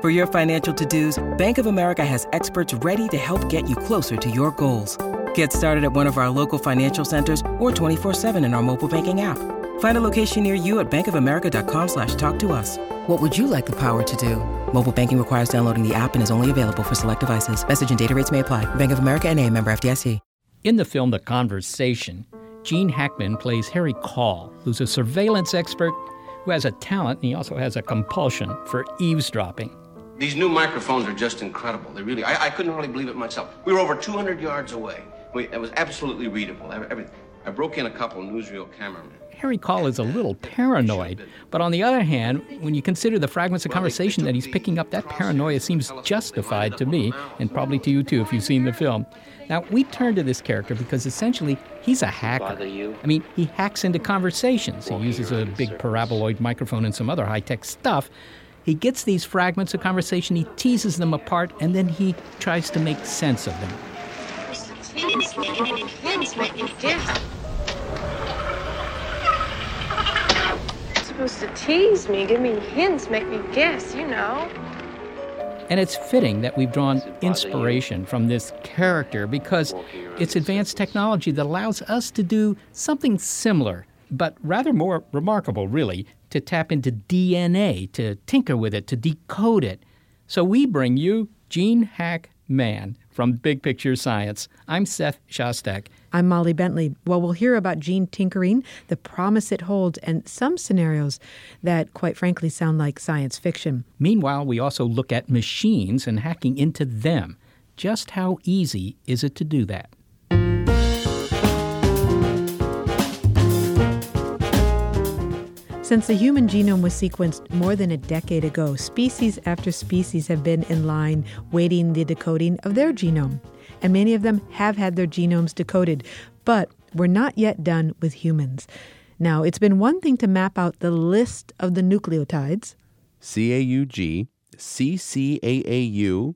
For your financial to-dos, Bank of America has experts ready to help get you closer to your goals. Get started at one of our local financial centers or 24-7 in our mobile banking app. Find a location near you at bankofamerica.com slash talk to us. What would you like the power to do? Mobile banking requires downloading the app and is only available for select devices. Message and data rates may apply. Bank of America and a member FDIC. In the film The Conversation, Gene Hackman plays Harry Call, who's a surveillance expert who has a talent and he also has a compulsion for eavesdropping. These new microphones are just incredible. They really, I, I couldn't really believe it myself. We were over 200 yards away. We, it was absolutely readable, everything. I broke in a couple newsreel cameramen. Harry Call is a uh, little paranoid, but on the other hand, when you consider the fragments of conversation that he's picking up, that paranoia seems justified to me, and probably to you too if you've seen the film. Now, we turn to this character because essentially he's a hacker. I mean, he hacks into conversations. He uses a big paraboloid microphone and some other high tech stuff. He gets these fragments of conversation, he teases them apart, and then he tries to make sense of them. supposed to tease me, give me hints, make me guess, you know. And it's fitting that we've drawn inspiration from this character because it's advanced technology that allows us to do something similar, but rather more remarkable, really, to tap into DNA, to tinker with it, to decode it. So we bring you Gene Hack Man from Big Picture Science. I'm Seth Shostak. I'm Molly Bentley. Well, we'll hear about gene tinkering, the promise it holds, and some scenarios that, quite frankly, sound like science fiction. Meanwhile, we also look at machines and hacking into them. Just how easy is it to do that? Since the human genome was sequenced more than a decade ago, species after species have been in line waiting the decoding of their genome. And many of them have had their genomes decoded, but we're not yet done with humans. Now, it's been one thing to map out the list of the nucleotides CAUG, CCAAU,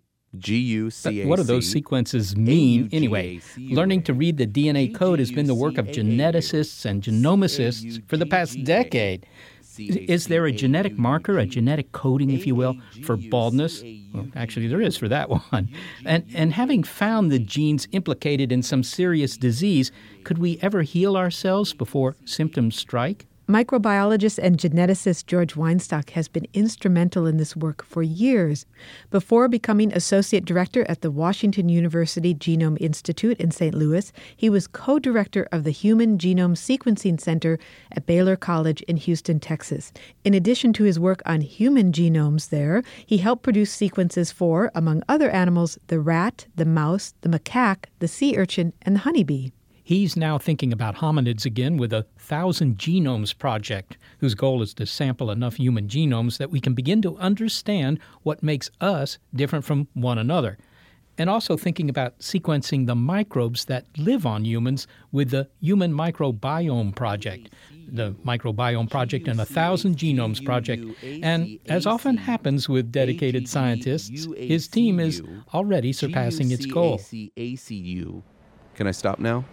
What do those sequences mean anyway? Learning to read the DNA code has been the work of geneticists and genomicists for the past decade. Is there a genetic marker, a genetic coding, if you will, for baldness? Well, actually, there is for that one. And, and having found the genes implicated in some serious disease, could we ever heal ourselves before symptoms strike? Microbiologist and geneticist George Weinstock has been instrumental in this work for years. Before becoming associate director at the Washington University Genome Institute in St. Louis, he was co director of the Human Genome Sequencing Center at Baylor College in Houston, Texas. In addition to his work on human genomes there, he helped produce sequences for, among other animals, the rat, the mouse, the macaque, the sea urchin, and the honeybee. He's now thinking about hominids again with a Thousand Genomes Project, whose goal is to sample enough human genomes that we can begin to understand what makes us different from one another. And also thinking about sequencing the microbes that live on humans with the Human Microbiome Project, the Microbiome Project and a Thousand Genomes Project. And as often happens with dedicated scientists, his team is already surpassing its goal. Can I stop now?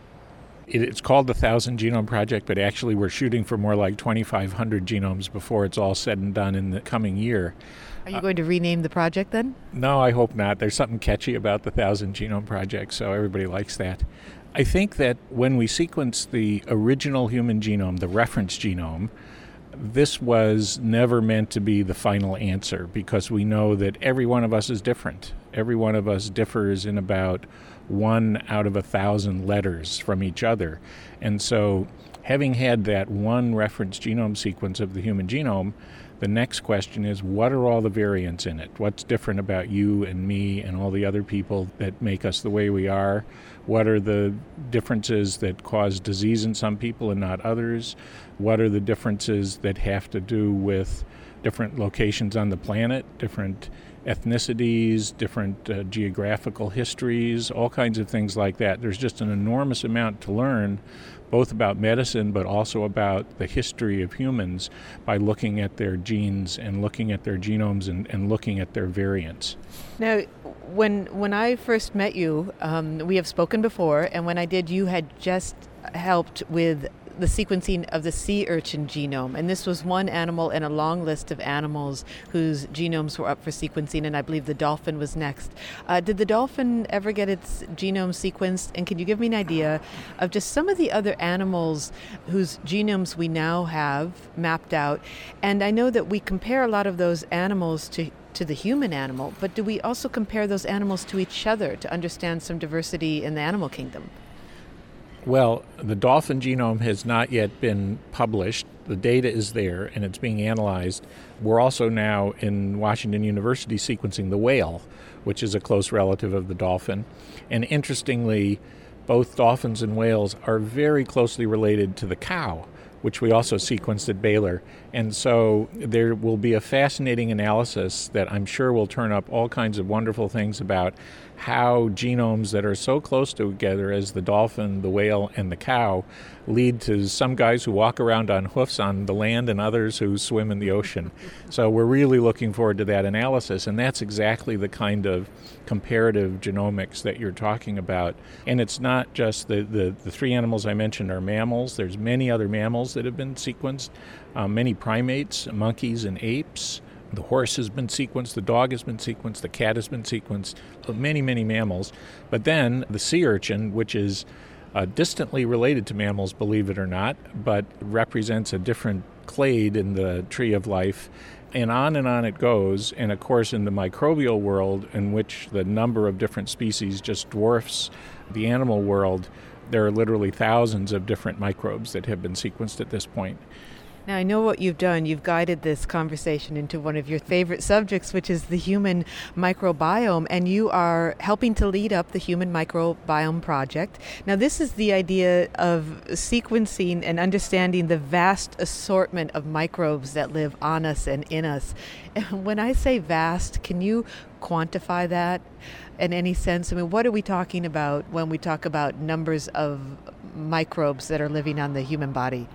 It's called the Thousand Genome Project, but actually we're shooting for more like 2,500 genomes before it's all said and done in the coming year. Are you going to rename the project then? No, I hope not. There's something catchy about the Thousand Genome Project, so everybody likes that. I think that when we sequence the original human genome, the reference genome, this was never meant to be the final answer because we know that every one of us is different. Every one of us differs in about one out of a thousand letters from each other. And so, having had that one reference genome sequence of the human genome, The next question is what are all the variants in it? What's different about you and me and all the other people that make us the way we are? What are the differences that cause disease in some people and not others? What are the differences that have to do with different locations on the planet, different ethnicities, different uh, geographical histories, all kinds of things like that. There's just an enormous amount to learn, both about medicine but also about the history of humans by looking at their genes and looking at their genomes and, and looking at their variants. Now, when when I first met you, um, we have spoken before, and when I did, you had just helped with the sequencing of the sea urchin genome. And this was one animal in a long list of animals whose genomes were up for sequencing, and I believe the dolphin was next. Uh, did the dolphin ever get its genome sequenced? And can you give me an idea of just some of the other animals whose genomes we now have mapped out? And I know that we compare a lot of those animals to to the human animal, but do we also compare those animals to each other to understand some diversity in the animal kingdom? Well, the dolphin genome has not yet been published. The data is there and it's being analyzed. We're also now in Washington University sequencing the whale, which is a close relative of the dolphin. And interestingly, both dolphins and whales are very closely related to the cow, which we also sequenced at Baylor. And so there will be a fascinating analysis that I'm sure will turn up all kinds of wonderful things about how genomes that are so close together as the dolphin, the whale, and the cow lead to some guys who walk around on hoofs on the land and others who swim in the ocean. So we're really looking forward to that analysis, and that's exactly the kind of comparative genomics that you're talking about. And it's not just the, the, the three animals I mentioned are mammals, there's many other mammals that have been sequenced, um, many primates, monkeys, and apes. The horse has been sequenced, the dog has been sequenced, the cat has been sequenced, many, many mammals. But then the sea urchin, which is uh, distantly related to mammals, believe it or not, but represents a different clade in the tree of life. And on and on it goes. And of course, in the microbial world, in which the number of different species just dwarfs the animal world, there are literally thousands of different microbes that have been sequenced at this point. Now, I know what you've done. You've guided this conversation into one of your favorite subjects, which is the human microbiome, and you are helping to lead up the Human Microbiome Project. Now, this is the idea of sequencing and understanding the vast assortment of microbes that live on us and in us. And when I say vast, can you quantify that in any sense? I mean, what are we talking about when we talk about numbers of microbes that are living on the human body?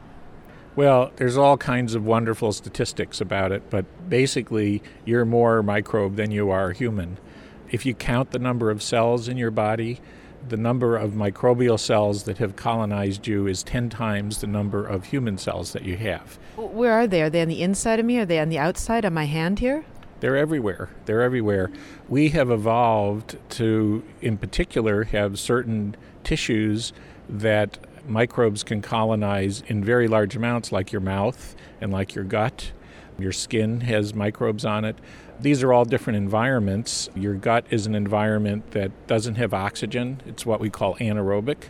Well, there's all kinds of wonderful statistics about it, but basically, you're more microbe than you are human. If you count the number of cells in your body, the number of microbial cells that have colonized you is 10 times the number of human cells that you have. Where are they? Are they on the inside of me? Are they on the outside of my hand here? They're everywhere. They're everywhere. We have evolved to, in particular, have certain tissues that microbes can colonize in very large amounts, like your mouth and like your gut. Your skin has microbes on it. These are all different environments. Your gut is an environment that doesn't have oxygen, it's what we call anaerobic.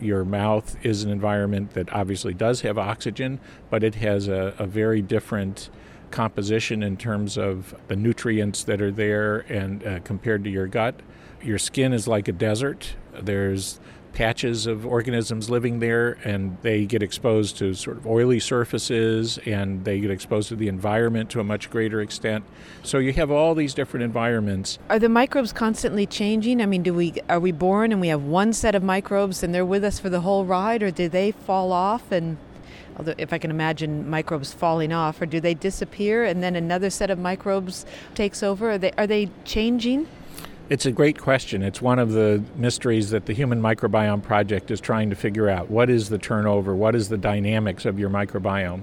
Your mouth is an environment that obviously does have oxygen, but it has a, a very different composition in terms of the nutrients that are there and uh, compared to your gut. Your skin is like a desert. There's patches of organisms living there and they get exposed to sort of oily surfaces and they get exposed to the environment to a much greater extent. So you have all these different environments. Are the microbes constantly changing? I mean, do we are we born and we have one set of microbes and they're with us for the whole ride or do they fall off and although if I can imagine microbes falling off or do they disappear and then another set of microbes takes over? Are they are they changing? It's a great question. It's one of the mysteries that the Human Microbiome Project is trying to figure out. What is the turnover? What is the dynamics of your microbiome?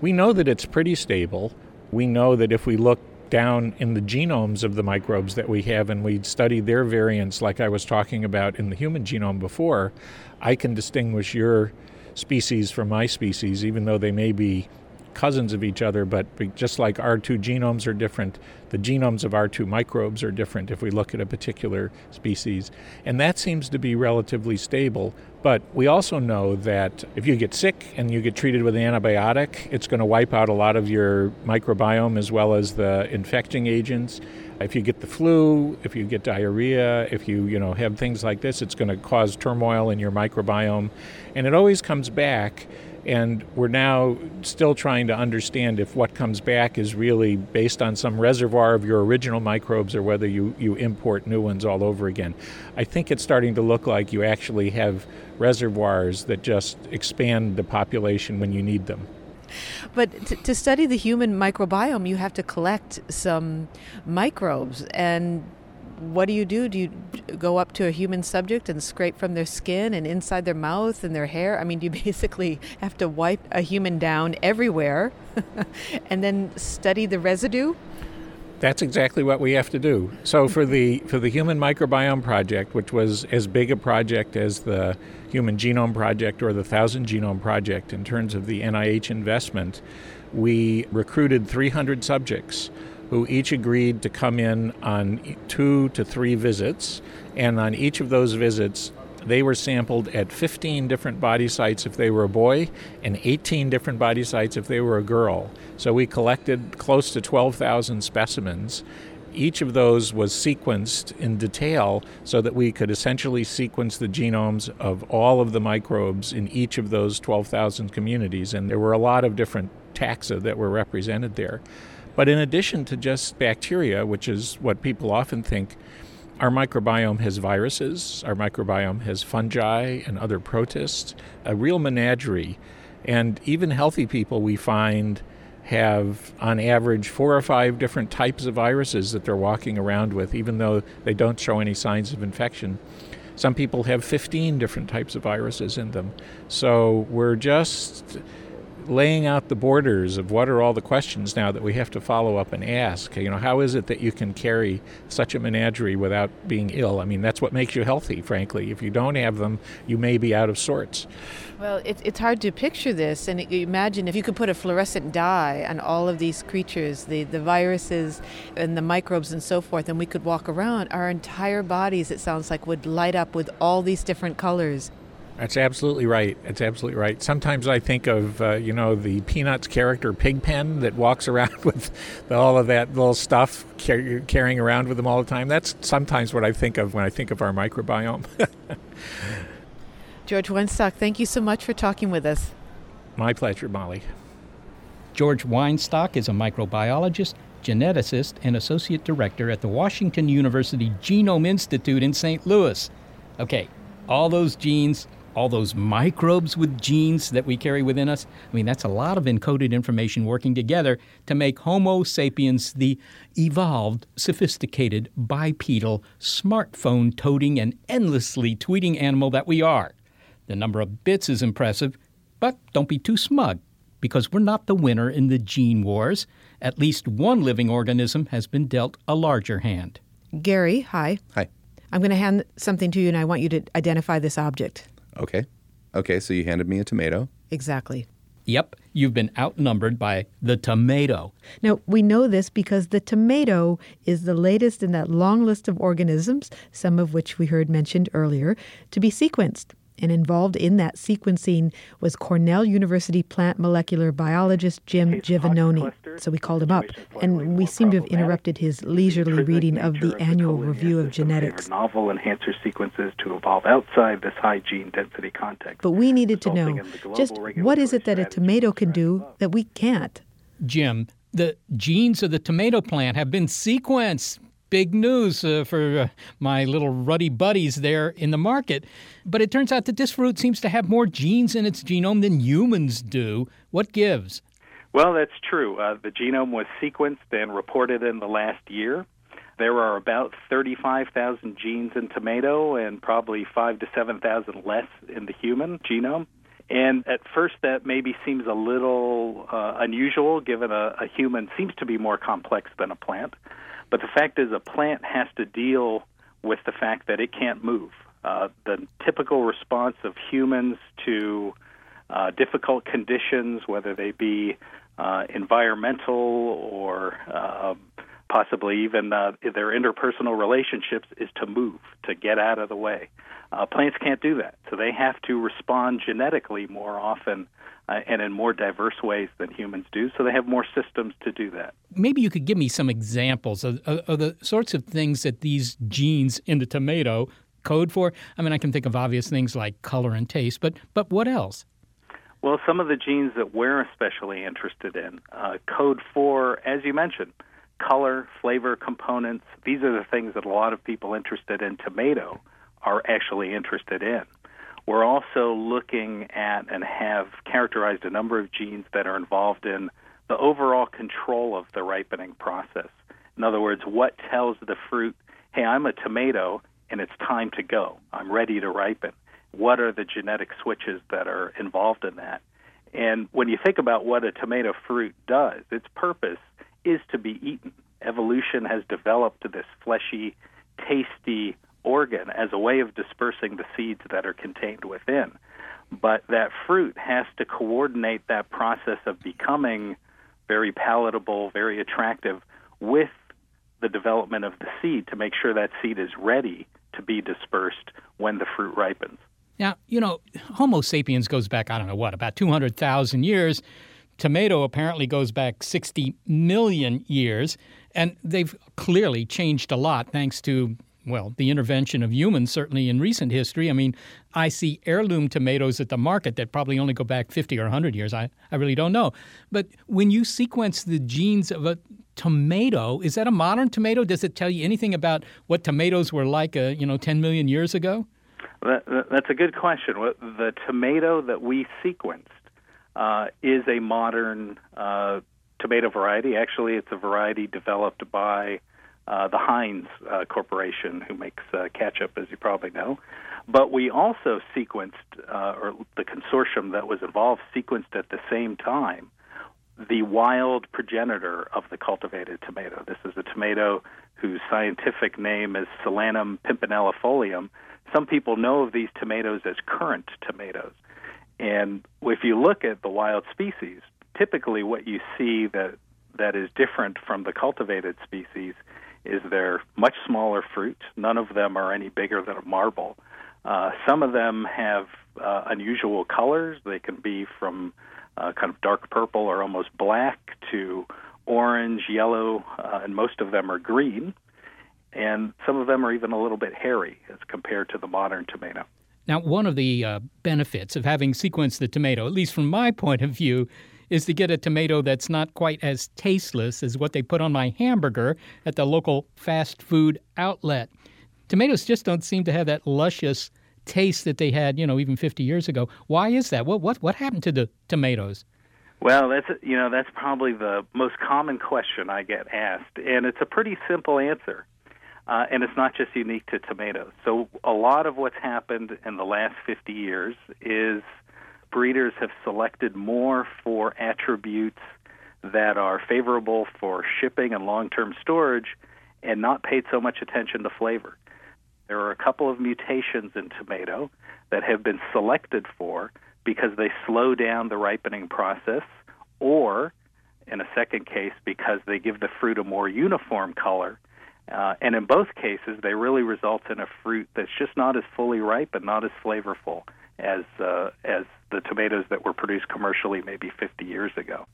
We know that it's pretty stable. We know that if we look down in the genomes of the microbes that we have and we study their variants, like I was talking about in the human genome before, I can distinguish your species from my species, even though they may be cousins of each other, but just like our two genomes are different, the genomes of our two microbes are different if we look at a particular species. And that seems to be relatively stable. But we also know that if you get sick and you get treated with an antibiotic, it's going to wipe out a lot of your microbiome as well as the infecting agents. If you get the flu, if you get diarrhea, if you, you know, have things like this, it's going to cause turmoil in your microbiome. And it always comes back and we're now still trying to understand if what comes back is really based on some reservoir of your original microbes or whether you, you import new ones all over again. I think it's starting to look like you actually have reservoirs that just expand the population when you need them. But t- to study the human microbiome, you have to collect some microbes. And what do you do? Do you go up to a human subject and scrape from their skin and inside their mouth and their hair? I mean, you basically have to wipe a human down everywhere and then study the residue? That's exactly what we have to do. So for the for the Human Microbiome Project, which was as big a project as the Human Genome Project or the Thousand Genome Project in terms of the NIH investment, we recruited 300 subjects who each agreed to come in on two to three visits, and on each of those visits, they were sampled at 15 different body sites if they were a boy and 18 different body sites if they were a girl. So we collected close to 12,000 specimens. Each of those was sequenced in detail so that we could essentially sequence the genomes of all of the microbes in each of those 12,000 communities. And there were a lot of different taxa that were represented there. But in addition to just bacteria, which is what people often think, our microbiome has viruses, our microbiome has fungi and other protists, a real menagerie. And even healthy people we find have, on average, four or five different types of viruses that they're walking around with, even though they don't show any signs of infection. Some people have 15 different types of viruses in them. So we're just laying out the borders of what are all the questions now that we have to follow up and ask. You know, how is it that you can carry such a menagerie without being ill? I mean, that's what makes you healthy, frankly. If you don't have them, you may be out of sorts. Well, it, it's hard to picture this. And imagine if you could put a fluorescent dye on all of these creatures, the, the viruses and the microbes and so forth, and we could walk around, our entire bodies, it sounds like, would light up with all these different colors. That's absolutely right. That's absolutely right. Sometimes I think of, uh, you know, the Peanuts character Pigpen that walks around with all of that little stuff car- carrying around with them all the time. That's sometimes what I think of when I think of our microbiome. George Weinstock, thank you so much for talking with us. My pleasure, Molly. George Weinstock is a microbiologist, geneticist, and associate director at the Washington University Genome Institute in St. Louis. Okay, all those genes, all those microbes with genes that we carry within us. I mean, that's a lot of encoded information working together to make Homo sapiens the evolved, sophisticated, bipedal, smartphone toting, and endlessly tweeting animal that we are. The number of bits is impressive, but don't be too smug, because we're not the winner in the gene wars. At least one living organism has been dealt a larger hand. Gary, hi. Hi. I'm going to hand something to you, and I want you to identify this object. Okay. Okay, so you handed me a tomato. Exactly. Yep, you've been outnumbered by the tomato. Now, we know this because the tomato is the latest in that long list of organisms, some of which we heard mentioned earlier, to be sequenced. And involved in that sequencing was Cornell University plant molecular biologist Jim Giovannoni. So we called him up, and we seem to have interrupted his leisurely reading of the annual review of genetics. Novel enhancer sequences to evolve outside this high gene density context. But we needed to know just what is it that a tomato can do that we can't? Jim, the genes of the tomato plant have been sequenced big news uh, for uh, my little ruddy buddies there in the market. But it turns out that this fruit seems to have more genes in its genome than humans do. What gives? Well, that's true. Uh, the genome was sequenced and reported in the last year. There are about 35,000 genes in tomato and probably 5 to 7,000 less in the human genome. And at first, that maybe seems a little uh, unusual, given a, a human seems to be more complex than a plant. But the fact is, a plant has to deal with the fact that it can't move. Uh, the typical response of humans to uh, difficult conditions, whether they be uh, environmental or uh, possibly even uh, their interpersonal relationships is to move, to get out of the way. Uh, plants can't do that, so they have to respond genetically more often uh, and in more diverse ways than humans do, so they have more systems to do that. Maybe you could give me some examples of, of, of the sorts of things that these genes in the tomato code for. I mean, I can think of obvious things like color and taste, but but what else? Well, some of the genes that we're especially interested in uh, code for, as you mentioned, color, flavor components. These are the things that a lot of people interested in tomato are actually interested in. We're also looking at and have characterized a number of genes that are involved in the overall control of the ripening process. In other words, what tells the fruit, hey, I'm a tomato and it's time to go. I'm ready to ripen. What are the genetic switches that are involved in that? And when you think about what a tomato fruit does, its purpose is to be eaten. Evolution has developed this fleshy, tasty organ as a way of dispersing the seeds that are contained within. But that fruit has to coordinate that process of becoming very palatable, very attractive with the development of the seed to make sure that seed is ready to be dispersed when the fruit ripens. Now, you know, Homo sapiens goes back, I don't know what, about 200,000 years. Tomato apparently goes back 60 million years. And they've clearly changed a lot thanks to well, the intervention of humans, certainly in recent history. I mean, I see heirloom tomatoes at the market that probably only go back 50 or 100 years. I, I really don't know. But when you sequence the genes of a tomato, is that a modern tomato? Does it tell you anything about what tomatoes were like, uh, you know, 10 million years ago? That, that's a good question. The tomato that we sequenced uh, is a modern uh, tomato variety. Actually, it's a variety developed by uh, the Heinz uh, Corporation, who makes uh, ketchup, as you probably know. But we also sequenced, uh, or the consortium that was involved sequenced at the same time the wild progenitor of the cultivated tomato. This is a tomato whose scientific name is Solanum pimpinellifolium. Some people know of these tomatoes as currant tomatoes. And if you look at the wild species, typically what you see that that is different from the cultivated species is they're much smaller fruit. None of them are any bigger than a marble. Uh, some of them have uh, unusual colors. They can be from uh, kind of dark purple or almost black to orange, yellow, uh, and most of them are green. And some of them are even a little bit hairy as compared to the modern tomato. Now, one of the uh, benefits of having sequenced the tomato, at least from my point of view, is to get a tomato that's not quite as tasteless as what they put on my hamburger at the local fast food outlet. Tomatoes just don't seem to have that luscious taste that they had, you know, even 50 years ago. Why is that? What what what happened to the tomatoes? Well, that's you know that's probably the most common question I get asked, and it's a pretty simple answer, uh, and it's not just unique to tomatoes. So a lot of what's happened in the last 50 years is breeders have selected more for attributes that are favorable for shipping and long term storage and not paid so much attention to flavor. There are a couple of mutations in tomato that have been selected for because they slow down the ripening process, or in a second case, because they give the fruit a more uniform color. Uh, and in both cases, they really result in a fruit that's just not as fully ripe and not as flavorful as uh, as the tomatoes that were produced commercially maybe 50 years ago.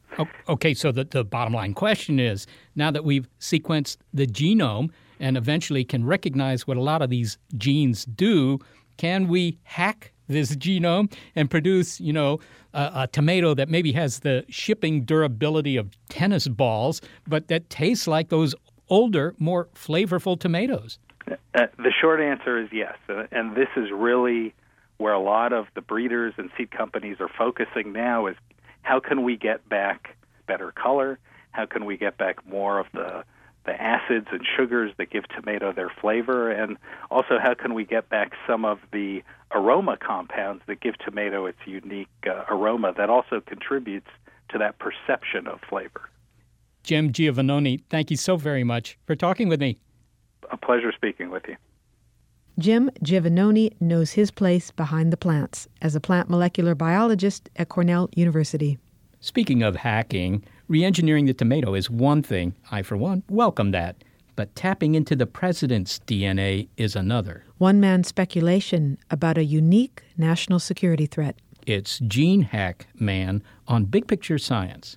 Okay, so the, the bottom line question is now that we've sequenced the genome and eventually can recognize what a lot of these genes do, can we hack this genome and produce, you know, a, a tomato that maybe has the shipping durability of tennis balls, but that tastes like those older, more flavorful tomatoes? Uh, the short answer is yes, uh, and this is really where a lot of the breeders and seed companies are focusing now is how can we get back better color? How can we get back more of the the acids and sugars that give tomato their flavor and also how can we get back some of the aroma compounds that give tomato its unique uh, aroma that also contributes to that perception of flavor. Jim Giovannoni, thank you so very much for talking with me. A pleasure speaking with you. Jim Giovannoni knows his place behind the plants as a plant molecular biologist at Cornell University. Speaking of hacking, Reengineering the tomato is one thing. I, for one, welcome that. But tapping into the president's DNA is another. One man's speculation about a unique national security threat. It's Gene Hack Man on Big Picture Science.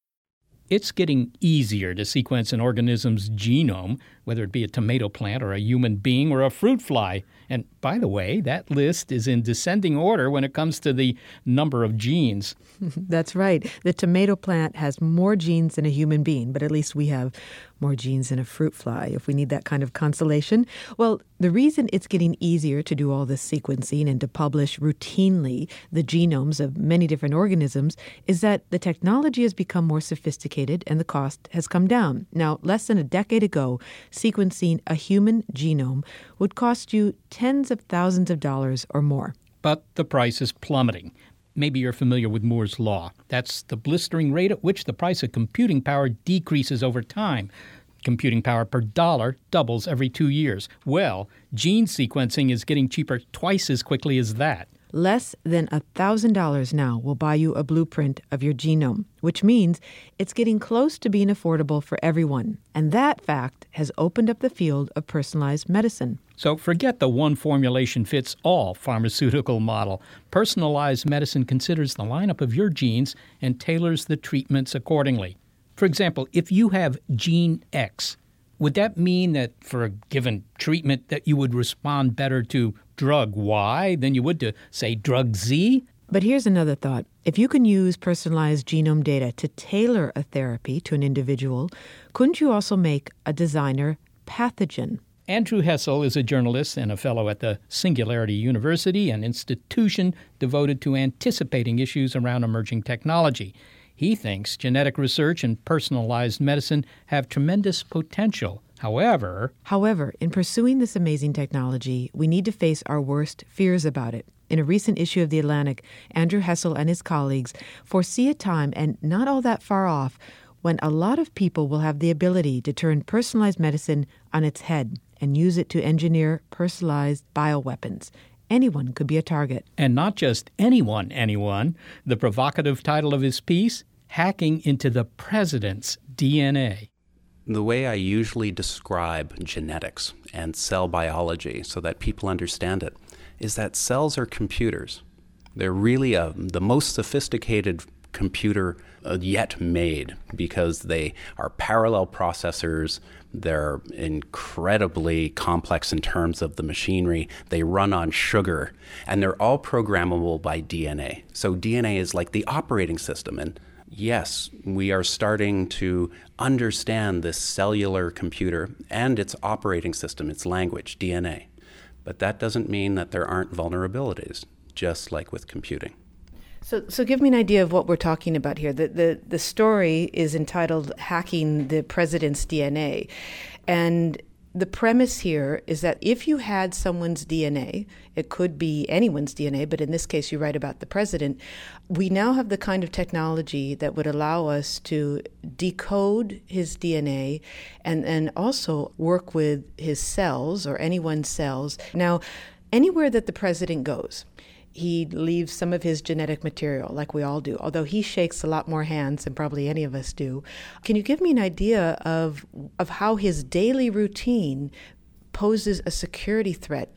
It's getting easier to sequence an organism's genome, whether it be a tomato plant or a human being or a fruit fly. And by the way, that list is in descending order when it comes to the number of genes. That's right. The tomato plant has more genes than a human being, but at least we have more genes than a fruit fly if we need that kind of consolation. Well, the reason it's getting easier to do all this sequencing and to publish routinely the genomes of many different organisms is that the technology has become more sophisticated and the cost has come down. Now, less than a decade ago, sequencing a human genome would cost you tens of thousands of dollars or more. But the price is plummeting. Maybe you're familiar with Moore's Law. That's the blistering rate at which the price of computing power decreases over time. Computing power per dollar doubles every two years. Well, gene sequencing is getting cheaper twice as quickly as that. Less than $1,000 now will buy you a blueprint of your genome, which means it's getting close to being affordable for everyone. And that fact has opened up the field of personalized medicine. So forget the one formulation fits all pharmaceutical model. Personalized medicine considers the lineup of your genes and tailors the treatments accordingly. For example, if you have gene X, would that mean that for a given treatment that you would respond better to drug Y than you would to say drug Z? But here's another thought. If you can use personalized genome data to tailor a therapy to an individual, couldn't you also make a designer pathogen? Andrew Hessel is a journalist and a fellow at the Singularity University, an institution devoted to anticipating issues around emerging technology. He thinks genetic research and personalized medicine have tremendous potential. However, however, in pursuing this amazing technology, we need to face our worst fears about it. In a recent issue of The Atlantic, Andrew Hessel and his colleagues foresee a time, and not all that far off, when a lot of people will have the ability to turn personalized medicine on its head and use it to engineer personalized bioweapons. Anyone could be a target. And not just anyone, anyone. The provocative title of his piece hacking into the president's DNA. The way I usually describe genetics and cell biology so that people understand it is that cells are computers. They're really a, the most sophisticated computer uh, yet made because they are parallel processors. They're incredibly complex in terms of the machinery. They run on sugar, and they're all programmable by DNA. So DNA is like the operating system, and yes, we are starting to understand this cellular computer and its operating system, its language, DNA. But that doesn't mean that there aren't vulnerabilities, just like with computing. So, so give me an idea of what we're talking about here. The, the, the story is entitled Hacking the President's DNA. And the premise here is that if you had someone's DNA, it could be anyone's DNA, but in this case, you write about the president. We now have the kind of technology that would allow us to decode his DNA and, and also work with his cells or anyone's cells. Now, anywhere that the president goes, he leaves some of his genetic material, like we all do, although he shakes a lot more hands than probably any of us do. Can you give me an idea of, of how his daily routine poses a security threat?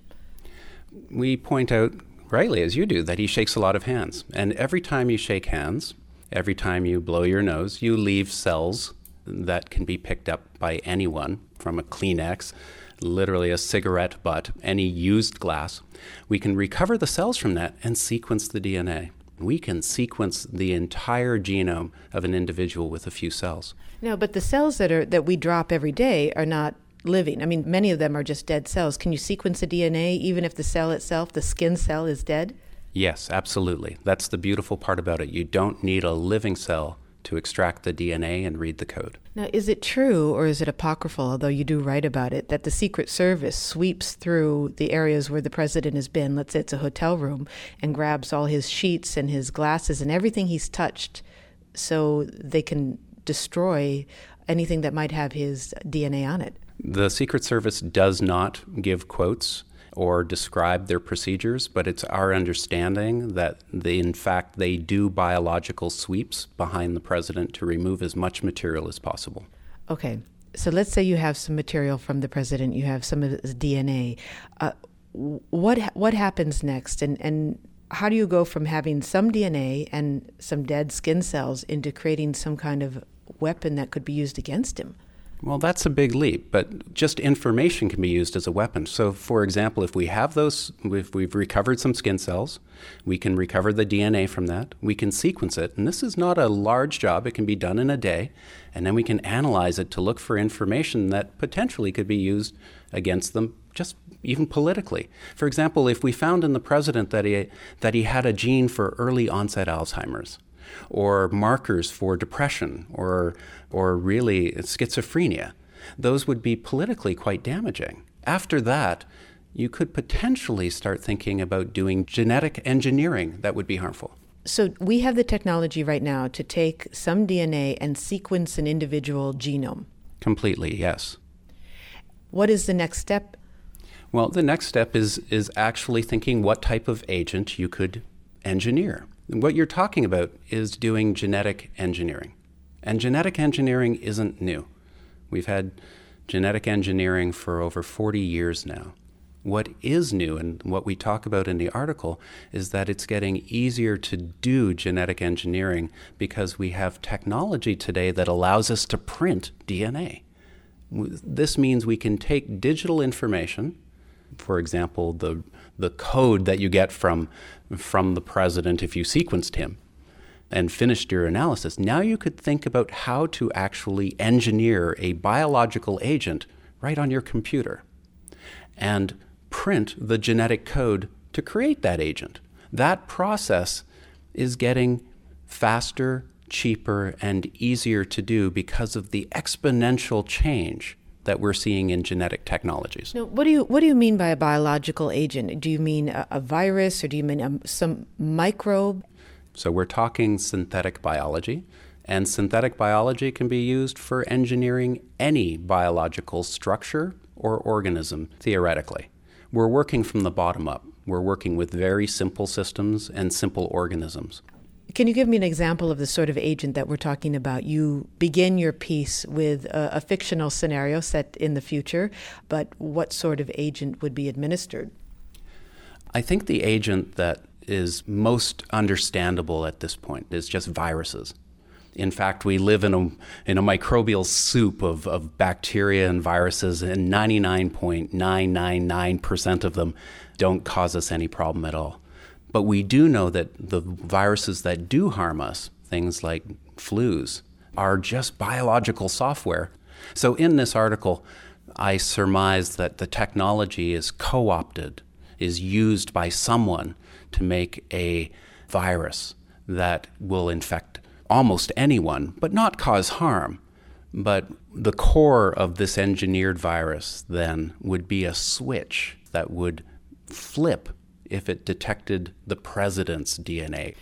We point out, rightly as you do, that he shakes a lot of hands. And every time you shake hands, every time you blow your nose, you leave cells that can be picked up by anyone from a Kleenex literally a cigarette butt, any used glass, we can recover the cells from that and sequence the DNA. We can sequence the entire genome of an individual with a few cells. No, but the cells that are that we drop every day are not living. I mean, many of them are just dead cells. Can you sequence the DNA even if the cell itself, the skin cell, is dead? Yes, absolutely. That's the beautiful part about it. You don't need a living cell to extract the DNA and read the code. Now, is it true or is it apocryphal, although you do write about it, that the Secret Service sweeps through the areas where the president has been, let's say it's a hotel room, and grabs all his sheets and his glasses and everything he's touched so they can destroy anything that might have his DNA on it? The Secret Service does not give quotes or describe their procedures, but it's our understanding that they, in fact they do biological sweeps behind the president to remove as much material as possible. Okay, so let's say you have some material from the president, you have some of his DNA. Uh, what what happens next, and and how do you go from having some DNA and some dead skin cells into creating some kind of weapon that could be used against him? Well, that's a big leap, but just information can be used as a weapon. So, for example, if we have those, if we've recovered some skin cells, we can recover the DNA from that, we can sequence it, and this is not a large job, it can be done in a day, and then we can analyze it to look for information that potentially could be used against them just even politically. For example, if we found in the president that he, that he had a gene for early onset Alzheimer's, or markers for depression or, or really schizophrenia. Those would be politically quite damaging. After that, you could potentially start thinking about doing genetic engineering that would be harmful. So, we have the technology right now to take some DNA and sequence an individual genome. Completely, yes. What is the next step? Well, the next step is, is actually thinking what type of agent you could engineer. What you're talking about is doing genetic engineering. And genetic engineering isn't new. We've had genetic engineering for over 40 years now. What is new, and what we talk about in the article, is that it's getting easier to do genetic engineering because we have technology today that allows us to print DNA. This means we can take digital information, for example, the, the code that you get from from the president if you sequenced him and finished your analysis. Now you could think about how to actually engineer a biological agent right on your computer and print the genetic code to create that agent. That process is getting faster, cheaper, and easier to do because of the exponential change that we're seeing in genetic technologies. Now, what do you what do you mean by a biological agent? Do you mean a, a virus, or do you mean a, some microbe? So we're talking synthetic biology, and synthetic biology can be used for engineering any biological structure or organism theoretically. We're working from the bottom up. We're working with very simple systems and simple organisms. Can you give me an example of the sort of agent that we're talking about? You begin your piece with a, a, fictional scenario set in the future, but what sort of agent would be administered? I think the agent that is most understandable at this point is just viruses. In fact, we live in a, in a microbial soup of, of bacteria and viruses, and 99.999% of them don't cause us any problem at all. But we do know that the viruses that do harm us, things like flus, are just biological software. So in this article, I surmise that the technology is co opted, is used by someone to make a virus that will infect almost anyone, but not cause harm. But the core of this engineered virus then would be a switch that would flip if it detected the president's DNA.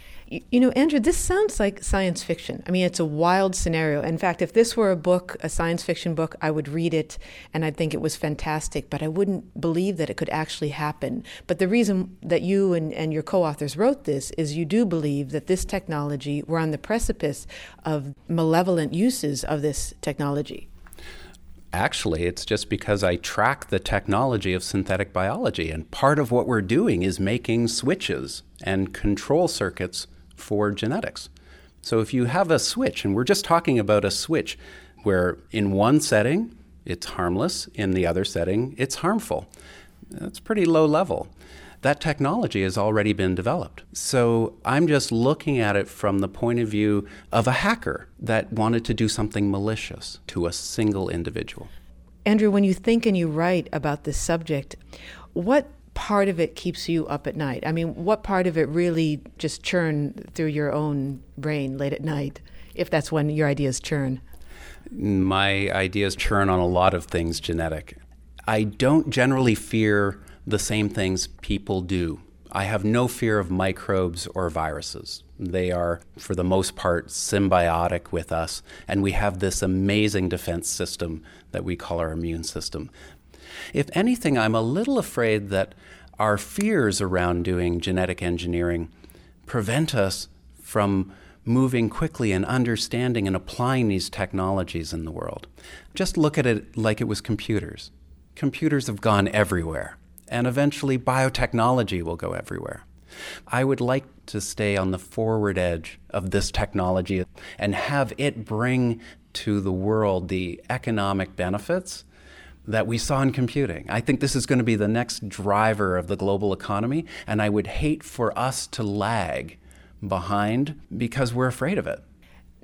You know, Andrew, this sounds like science fiction. I mean, it's a wild scenario. In fact, if this were a book, a science fiction book, I would read it and I'd think it was fantastic, but I wouldn't believe that it could actually happen. But the reason that you and, and your co authors wrote this is you do believe that this technology, we're on the precipice of malevolent uses of this technology. Actually, it's just because I track the technology of synthetic biology. And part of what we're doing is making switches and control circuits for genetics. So if you have a switch, and we're just talking about a switch where in one setting it's harmless, in the other setting it's harmful, that's pretty low level that technology has already been developed. So I'm just looking at it from the point of view of a hacker that wanted to do something malicious to a single individual. Andrew, when you think and you write about this subject, what part of it keeps you up at night? I mean, what part of it really just churn through your own brain late at night? if that's when your ideas churn? My ideas churn on a lot of things genetic. I don't generally fear the same things people do. I have no fear of microbes or viruses. They are, for the most part, symbiotic with us, and we have this amazing defense system that we call our immune system. If anything, I'm a little afraid that our fears around doing genetic engineering prevent us from moving quickly and understanding and applying these technologies in the world. Just look at it like it was computers. Computers have gone everywhere, and eventually biotechnology will go everywhere. I would like to stay on the forward edge of this technology and have it bring to the world the economic benefits that we saw in computing. I think this is going to be the next driver of the global economy, and I would hate for us to lag behind because we're afraid of it.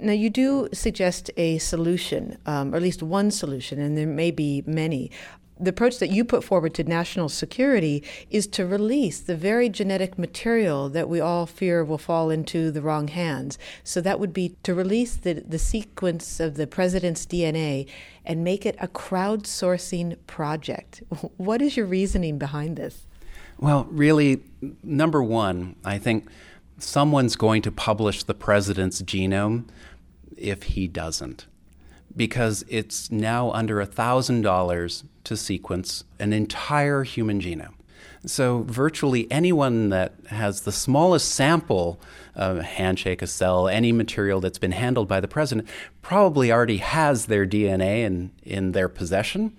Now, you do suggest a solution, um, or at least one solution, and there may be many. The approach that you put forward to national security is to release the very genetic material that we all fear will fall into the wrong hands. So that would be to release the, the sequence of the president's DNA and make it a crowdsourcing project. What is your reasoning behind this? Well, really, number one, I think someone's going to publish the president's genome if he doesn't, because it's now under $1,000 to sequence an entire human genome. So, virtually anyone that has the smallest sample, a handshake, a cell, any material that's been handled by the president, probably already has their DNA in, in their possession.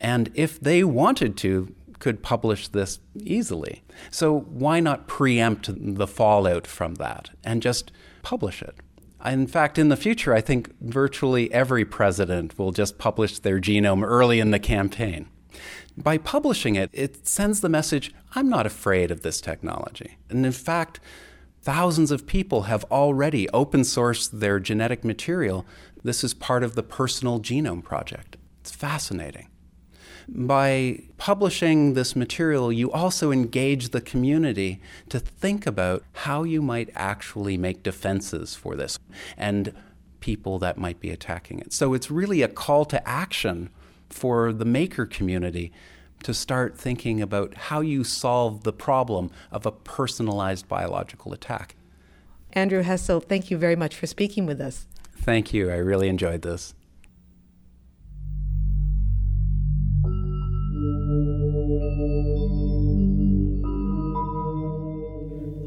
And if they wanted to, could publish this easily. So why not preempt the fallout from that and just publish it? In fact, in the future, I think virtually every president will just publish their genome early in the campaign. By publishing it, it sends the message I'm not afraid of this technology. And in fact, thousands of people have already open sourced their genetic material. This is part of the Personal Genome Project. It's fascinating. By publishing this material, you also engage the community to think about how you might actually make defenses for this and people that might be attacking it. So it's really a call to action for the maker community to start thinking about how you solve the problem of a personalized biological attack. Andrew Hessel, thank you very much for speaking with us. Thank you. I really enjoyed this.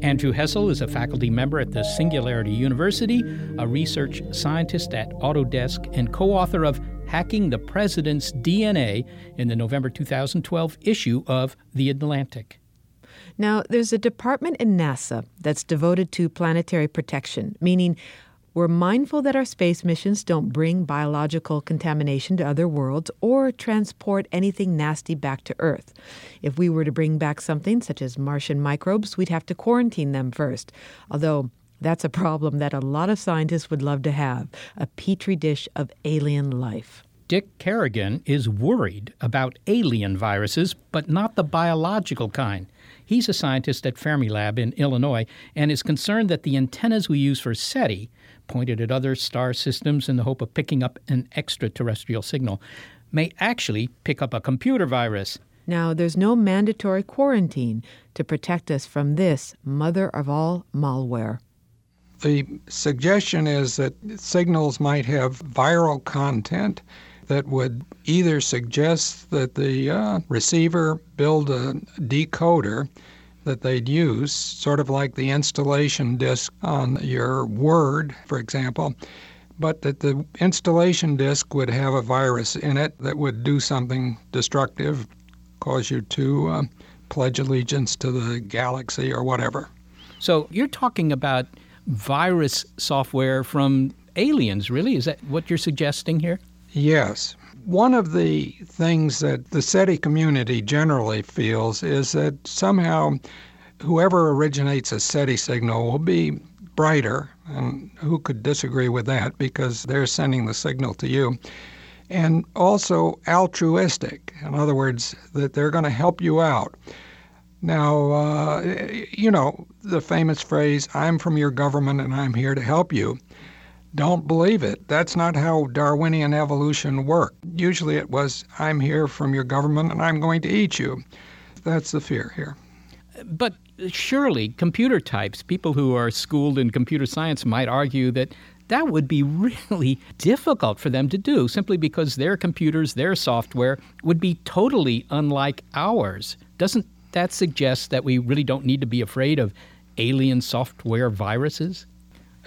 Andrew Hessel is a faculty member at the Singularity University, a research scientist at Autodesk, and co author of Hacking the President's DNA in the November 2012 issue of The Atlantic. Now, there's a department in NASA that's devoted to planetary protection, meaning we're mindful that our space missions don't bring biological contamination to other worlds or transport anything nasty back to Earth. If we were to bring back something such as Martian microbes, we'd have to quarantine them first. Although that's a problem that a lot of scientists would love to have a petri dish of alien life. Dick Carrigan is worried about alien viruses, but not the biological kind. He's a scientist at Fermilab in Illinois and is concerned that the antennas we use for SETI pointed at other star systems in the hope of picking up an extraterrestrial signal, may actually pick up a computer virus. Now, there's no mandatory quarantine to protect us from this mother of all malware. The suggestion is that signals might have viral content that would either suggest that the uh, receiver build a decoder that they'd use, sort of like the installation disk on your Word, for example, but that the installation disk would have a virus in it that would do something destructive, cause you to uh, pledge allegiance to the galaxy or whatever. So you're talking about virus software from aliens, really? Is that what you're suggesting here? Yes. One of the things that the SETI community generally feels is that somehow whoever originates a SETI signal will be brighter, and who could disagree with that because they're sending the signal to you, and also altruistic. In other words, that they're going to help you out. Now, uh, you know, the famous phrase, I'm from your government and I'm here to help you. Don't believe it. That's not how Darwinian evolution worked. Usually it was, I'm here from your government and I'm going to eat you. That's the fear here. But surely computer types, people who are schooled in computer science, might argue that that would be really difficult for them to do simply because their computers, their software would be totally unlike ours. Doesn't that suggest that we really don't need to be afraid of alien software viruses?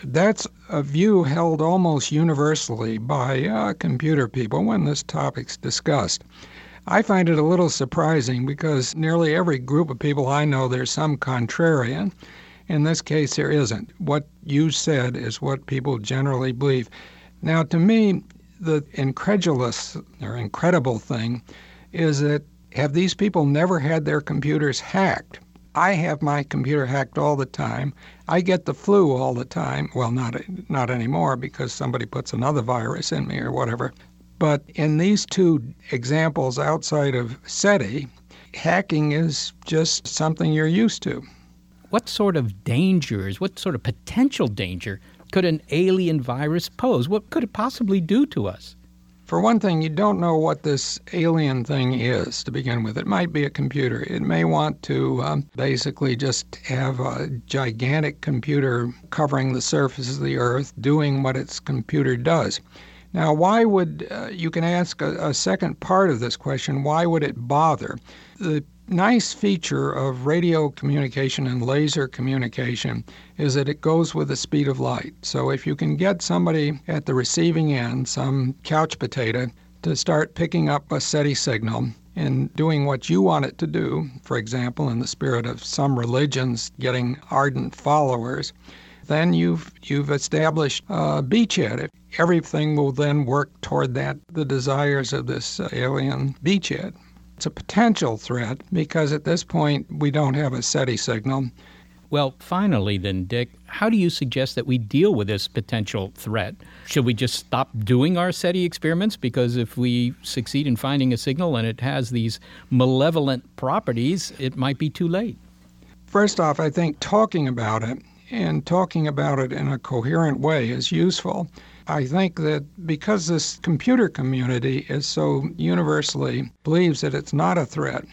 That's a view held almost universally by uh, computer people when this topic's discussed. I find it a little surprising because nearly every group of people I know, there's some contrarian. In this case, there isn't. What you said is what people generally believe. Now, to me, the incredulous or incredible thing is that have these people never had their computers hacked? I have my computer hacked all the time. I get the flu all the time. Well, not not anymore because somebody puts another virus in me or whatever. But in these two examples outside of SETI, hacking is just something you're used to. What sort of dangers, what sort of potential danger could an alien virus pose? What could it possibly do to us? For one thing, you don't know what this alien thing is to begin with. It might be a computer. It may want to um, basically just have a gigantic computer covering the surface of the Earth doing what its computer does. Now, why would uh, you can ask a, a second part of this question? Why would it bother? The nice feature of radio communication and laser communication is that it goes with the speed of light. So if you can get somebody at the receiving end, some couch potato, to start picking up a SETI signal and doing what you want it to do, for example, in the spirit of some religions getting ardent followers, then you've you've established a beachhead. Everything will then work toward that the desires of this alien beachhead. It's a potential threat because at this point we don't have a SETI signal. Well, finally, then, Dick, how do you suggest that we deal with this potential threat? Should we just stop doing our SETI experiments? Because if we succeed in finding a signal and it has these malevolent properties, it might be too late. First off, I think talking about it and talking about it in a coherent way is useful. I think that because this computer community is so universally believes that it's not a threat,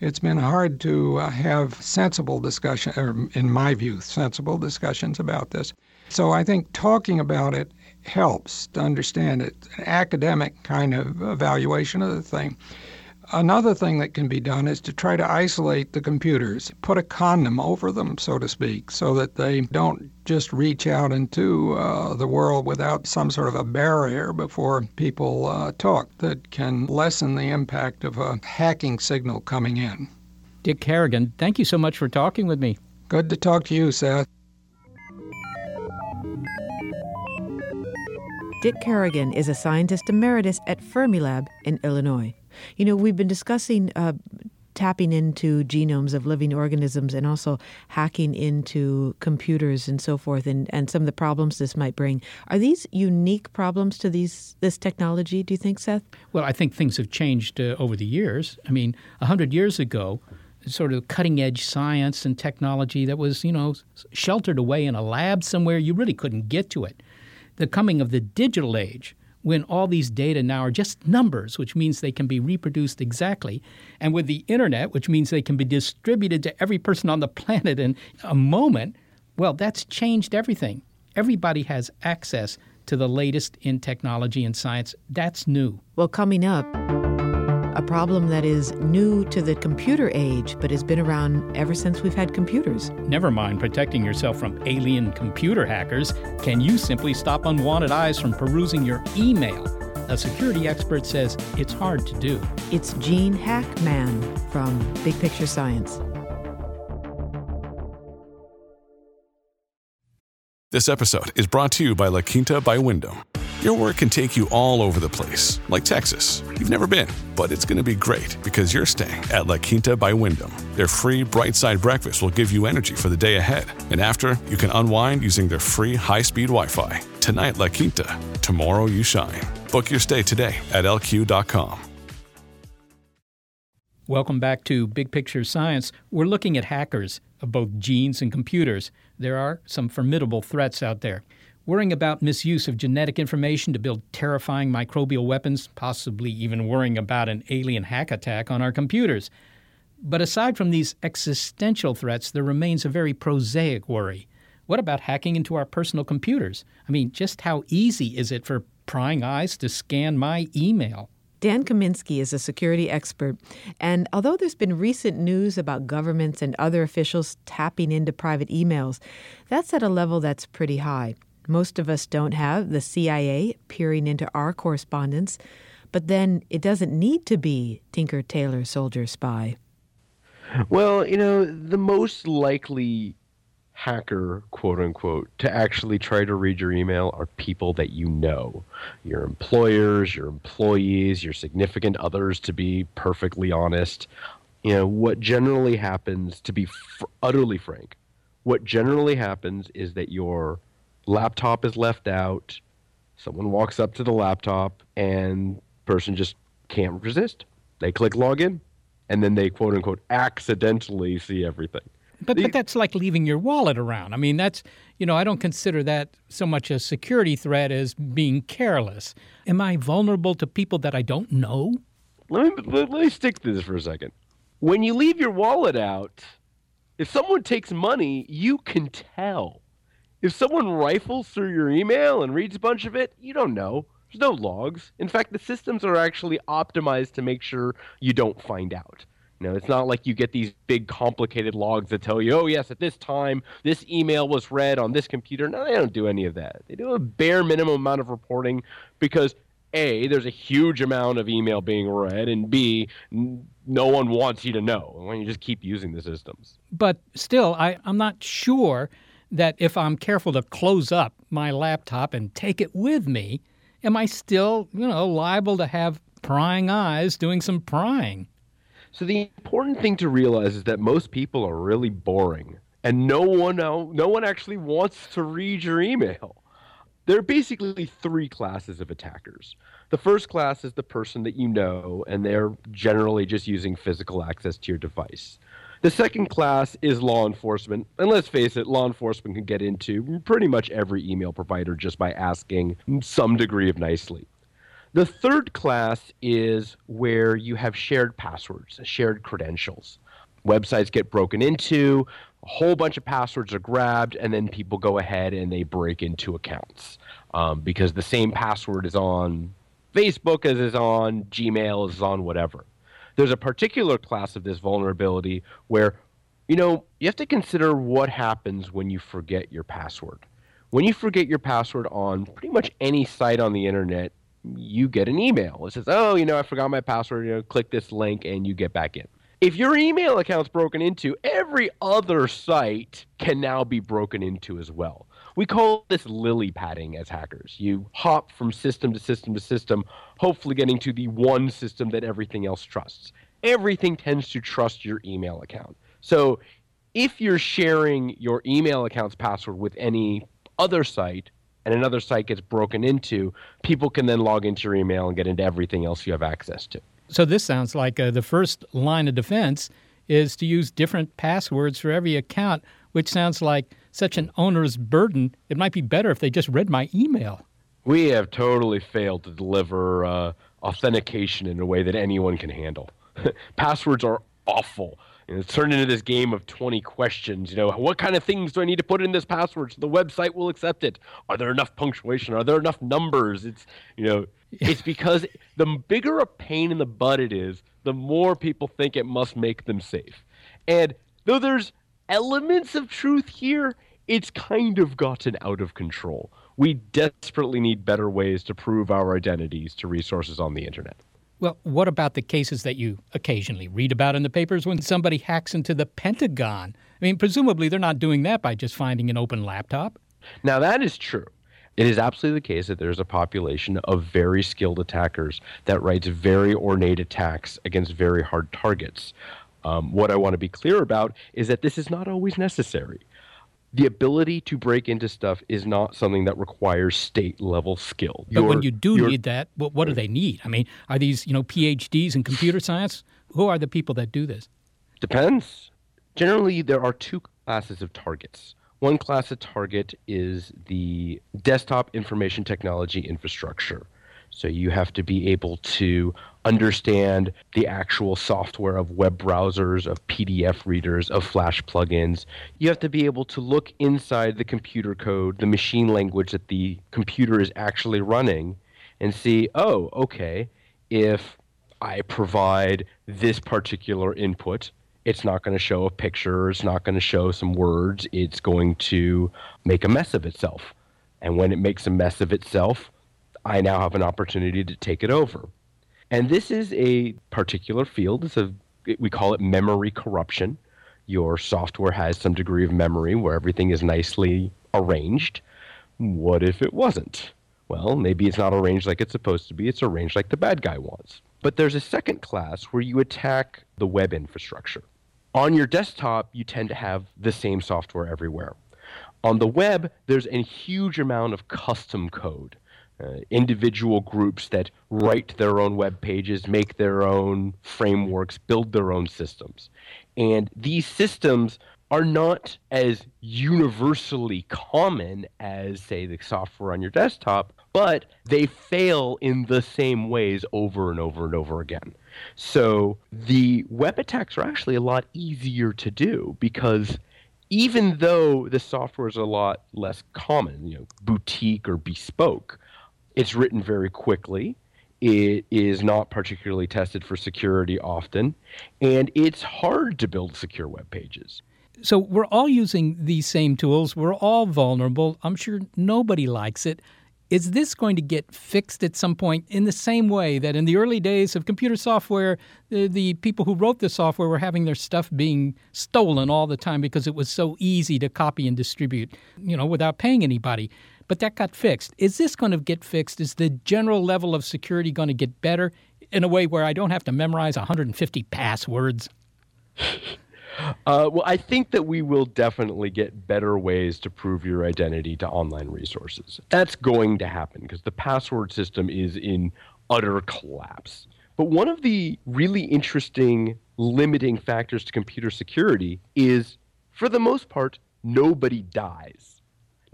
it's been hard to uh, have sensible discussion, or in my view, sensible discussions about this. So I think talking about it helps to understand it, an academic kind of evaluation of the thing. Another thing that can be done is to try to isolate the computers, put a condom over them, so to speak, so that they don't just reach out into uh, the world without some sort of a barrier before people uh, talk that can lessen the impact of a hacking signal coming in. Dick Carrigan, thank you so much for talking with me. Good to talk to you, Seth. Dick Carrigan is a scientist emeritus at Fermilab in Illinois. You know, we've been discussing uh, tapping into genomes of living organisms and also hacking into computers and so forth and, and some of the problems this might bring. Are these unique problems to these this technology, do you think, Seth? Well, I think things have changed uh, over the years. I mean, 100 years ago, sort of cutting edge science and technology that was, you know, sheltered away in a lab somewhere, you really couldn't get to it. The coming of the digital age, when all these data now are just numbers, which means they can be reproduced exactly, and with the internet, which means they can be distributed to every person on the planet in a moment, well, that's changed everything. Everybody has access to the latest in technology and science. That's new. Well, coming up, problem that is new to the computer age but has been around ever since we've had computers. Never mind protecting yourself from alien computer hackers. Can you simply stop unwanted eyes from perusing your email? A security expert says it's hard to do. It's Gene Hackman from Big Picture Science. This episode is brought to you by La Quinta by Wyndham. Your work can take you all over the place, like Texas. You've never been, but it's going to be great because you're staying at La Quinta by Wyndham. Their free bright side breakfast will give you energy for the day ahead. And after, you can unwind using their free high speed Wi Fi. Tonight, La Quinta. Tomorrow, you shine. Book your stay today at lq.com. Welcome back to Big Picture Science. We're looking at hackers of both genes and computers. There are some formidable threats out there. Worrying about misuse of genetic information to build terrifying microbial weapons, possibly even worrying about an alien hack attack on our computers. But aside from these existential threats, there remains a very prosaic worry. What about hacking into our personal computers? I mean, just how easy is it for prying eyes to scan my email? Dan Kaminsky is a security expert, and although there's been recent news about governments and other officials tapping into private emails, that's at a level that's pretty high. Most of us don't have the CIA peering into our correspondence, but then it doesn't need to be Tinker, Tailor, Soldier, Spy. Well, you know, the most likely hacker, quote unquote, to actually try to read your email are people that you know your employers, your employees, your significant others, to be perfectly honest. You know, what generally happens, to be utterly frank, what generally happens is that your laptop is left out, someone walks up to the laptop, and person just can't resist. They click login, and then they quote unquote accidentally see everything. But, but that's like leaving your wallet around. I mean, that's, you know, I don't consider that so much a security threat as being careless. Am I vulnerable to people that I don't know? Let me, let me stick to this for a second. When you leave your wallet out, if someone takes money, you can tell. If someone rifles through your email and reads a bunch of it, you don't know. There's no logs. In fact, the systems are actually optimized to make sure you don't find out. You know, it's not like you get these big complicated logs that tell you, oh yes, at this time this email was read on this computer. No, they don't do any of that. They do a bare minimum amount of reporting because a there's a huge amount of email being read, and b no one wants you to know. Don't you just keep using the systems? But still, I, I'm not sure that if I'm careful to close up my laptop and take it with me, am I still, you know, liable to have prying eyes doing some prying? So the important thing to realize is that most people are really boring, and no one no one actually wants to read your email. There are basically three classes of attackers. The first class is the person that you know, and they're generally just using physical access to your device. The second class is law enforcement. And let's face it, law enforcement can get into pretty much every email provider just by asking some degree of nicely. The third class is where you have shared passwords, shared credentials. Websites get broken into, a whole bunch of passwords are grabbed, and then people go ahead and they break into accounts um, because the same password is on Facebook as is on Gmail, as is on whatever there's a particular class of this vulnerability where, you know, you have to consider what happens when you forget your password. When you forget your password on pretty much any site on the internet, you get an email. It says, "Oh, you know, I forgot my password. You know, click this link and you get back in." If your email account's broken into, every other site can now be broken into as well. We call this lily padding as hackers. You hop from system to system to system, hopefully getting to the one system that everything else trusts. Everything tends to trust your email account. So if you're sharing your email account's password with any other site and another site gets broken into, people can then log into your email and get into everything else you have access to. So this sounds like uh, the first line of defense is to use different passwords for every account, which sounds like such an onerous burden. It might be better if they just read my email. We have totally failed to deliver uh, authentication in a way that anyone can handle. Passwords are awful. And it's turned into this game of 20 questions. You know, what kind of things do I need to put in this password so the website will accept it? Are there enough punctuation? Are there enough numbers? It's, you know, it's because the bigger a pain in the butt it is, the more people think it must make them safe. And though there's elements of truth here, it's kind of gotten out of control. We desperately need better ways to prove our identities to resources on the internet. Well, what about the cases that you occasionally read about in the papers when somebody hacks into the Pentagon? I mean, presumably they're not doing that by just finding an open laptop. Now, that is true. It is absolutely the case that there's a population of very skilled attackers that writes very ornate attacks against very hard targets. Um, what I want to be clear about is that this is not always necessary. The ability to break into stuff is not something that requires state level skill. But when you do need that, what, what do they need? I mean, are these you know PhDs in computer science? Who are the people that do this? Depends. Generally, there are two classes of targets. One class of target is the desktop information technology infrastructure. So you have to be able to understand the actual software of web browsers, of PDF readers, of Flash plugins. You have to be able to look inside the computer code, the machine language that the computer is actually running, and see, oh, okay, if I provide this particular input, it's not going to show a picture, it's not going to show some words, it's going to make a mess of itself. And when it makes a mess of itself, I now have an opportunity to take it over. And this is a particular field. It's a, we call it memory corruption. Your software has some degree of memory where everything is nicely arranged. What if it wasn't? Well, maybe it's not arranged like it's supposed to be, it's arranged like the bad guy wants. But there's a second class where you attack the web infrastructure. On your desktop, you tend to have the same software everywhere. On the web, there's a huge amount of custom code. Uh, individual groups that write their own web pages, make their own frameworks, build their own systems. And these systems are not as universally common as, say, the software on your desktop, but they fail in the same ways over and over and over again. So the web attacks are actually a lot easier to do because even though the software is a lot less common, you know, boutique or bespoke, it's written very quickly. It is not particularly tested for security often, and it's hard to build secure web pages. So we're all using these same tools. We're all vulnerable. I'm sure nobody likes it. Is this going to get fixed at some point in the same way that in the early days of computer software, the, the, people who wrote the software were having their stuff being stolen all the time because it was so easy to copy and distribute, you know, without paying anybody? But that got fixed. Is this going to get fixed? Is the general level of security going to get better in a way where I don't have to memorize 150 passwords? Uh, well, I think that we will definitely get better ways to prove your identity to online resources. That's going to happen because the password system is in utter collapse. But one of the really interesting limiting factors to computer security is, for the most part, nobody dies.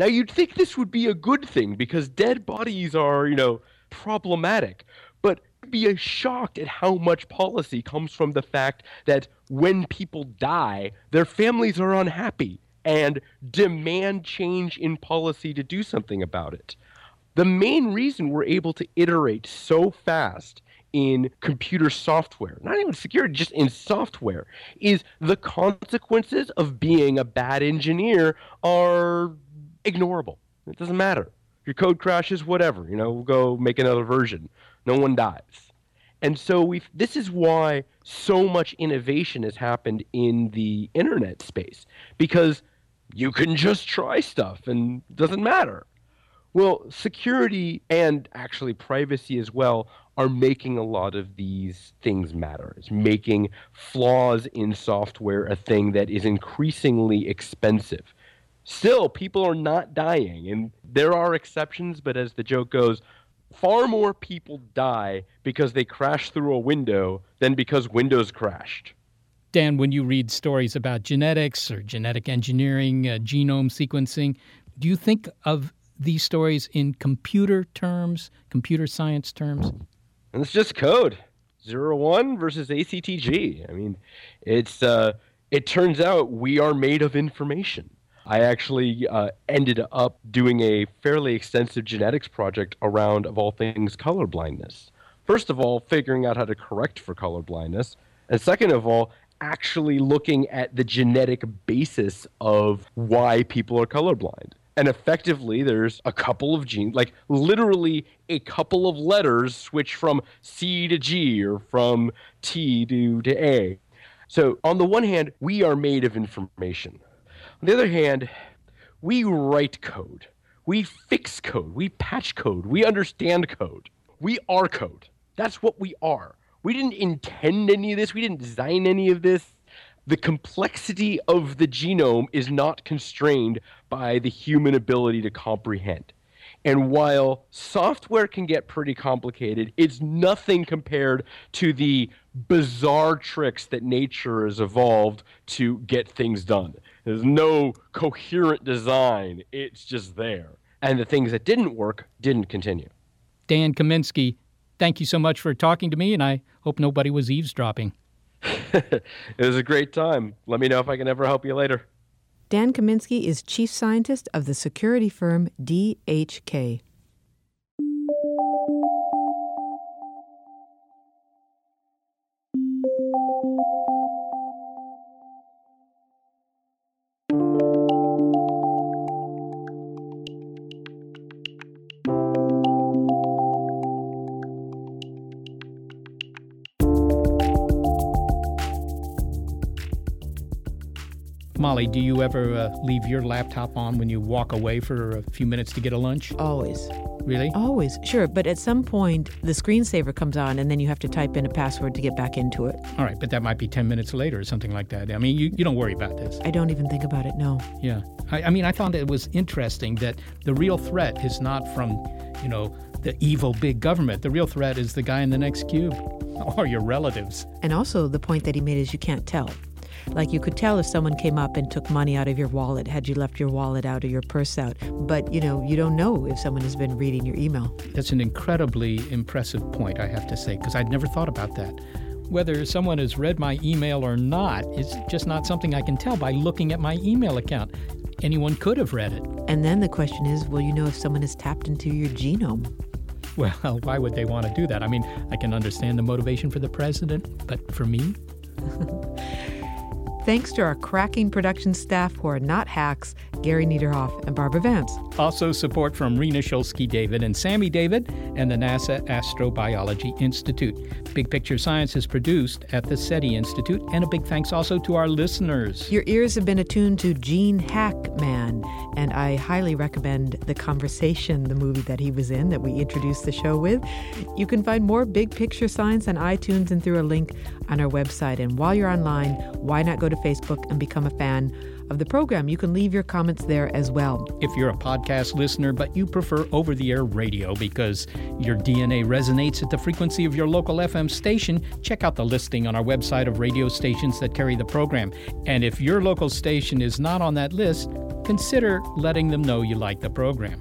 Now, you'd think this would be a good thing because dead bodies are, you know, problematic. But be shocked at how much policy comes from the fact that when people die, their families are unhappy and demand change in policy to do something about it. The main reason we're able to iterate so fast in computer software, not even security, just in software, is the consequences of being a bad engineer are ignorable. It doesn't matter. Your code crashes, whatever, you know, we'll go make another version. No one dies. And so we this is why so much innovation has happened in the internet space because you can just try stuff and it doesn't matter. Well, security and actually privacy as well are making a lot of these things matter. It's making flaws in software a thing that is increasingly expensive. Still, people are not dying, and there are exceptions, but as the joke goes, far more people die because they crash through a window than because Windows crashed. Dan, when you read stories about genetics or genetic engineering, uh, genome sequencing, do you think of these stories in computer terms, computer science terms? And it's just code. Zero one versus ACTG. I mean, it's uh, it turns out we are made of information. I actually uh, ended up doing a fairly extensive genetics project around, of all things, color blindness. First of all, figuring out how to correct for color blindness, and second of all, actually looking at the genetic basis of why people are colorblind. And effectively, there's a couple of genes, like literally a couple of letters switch from C to G or from T to, to A. So, on the one hand, we are made of information. On the other hand, we write code, we fix code, we patch code, we understand code. We are code. That's what we are. We didn't intend any of this, we didn't design any of this. The complexity of the genome is not constrained by the human ability to comprehend. And while software can get pretty complicated, it's nothing compared to the bizarre tricks that nature has evolved to get things done. There's no coherent design. It's just there. And the things that didn't work didn't continue. Dan Kaminsky, thank you so much for talking to me, and I hope nobody was eavesdropping. it was a great time. Let me know if I can ever help you later. Dan Kaminsky is chief scientist of the security firm DHK. Molly, do you ever uh, leave your laptop on when you walk away for a few minutes to get a lunch? Always. Really? Always, sure. But at some point, the screensaver comes on, and then you have to type in a password to get back into it. All right, but that might be 10 minutes later or something like that. I mean, you, you don't worry about this. I don't even think about it, no. Yeah. I, I mean, I found it was interesting that the real threat is not from, you know, the evil big government. The real threat is the guy in the next cube or your relatives. And also, the point that he made is you can't tell. Like you could tell if someone came up and took money out of your wallet had you left your wallet out or your purse out. But, you know, you don't know if someone has been reading your email. That's an incredibly impressive point, I have to say, because I'd never thought about that. Whether someone has read my email or not is just not something I can tell by looking at my email account. Anyone could have read it. And then the question is will you know if someone has tapped into your genome? Well, why would they want to do that? I mean, I can understand the motivation for the president, but for me? Thanks to our cracking production staff who are not hacks, Gary Niederhoff and Barbara Vance. Also, support from Rena Shulsky David and Sammy David and the NASA Astrobiology Institute. Big Picture Science is produced at the SETI Institute, and a big thanks also to our listeners. Your ears have been attuned to Gene Hackman, and I highly recommend The Conversation, the movie that he was in that we introduced the show with. You can find more Big Picture Science on iTunes and through a link on our website. And while you're online, why not go to Facebook and become a fan of the program? You can leave your comments there as well. If you're a podcast listener, but you prefer over the air radio because your DNA resonates at the frequency of your local FM station, check out the listing on our website of radio stations that carry the program. And if your local station is not on that list, consider letting them know you like the program.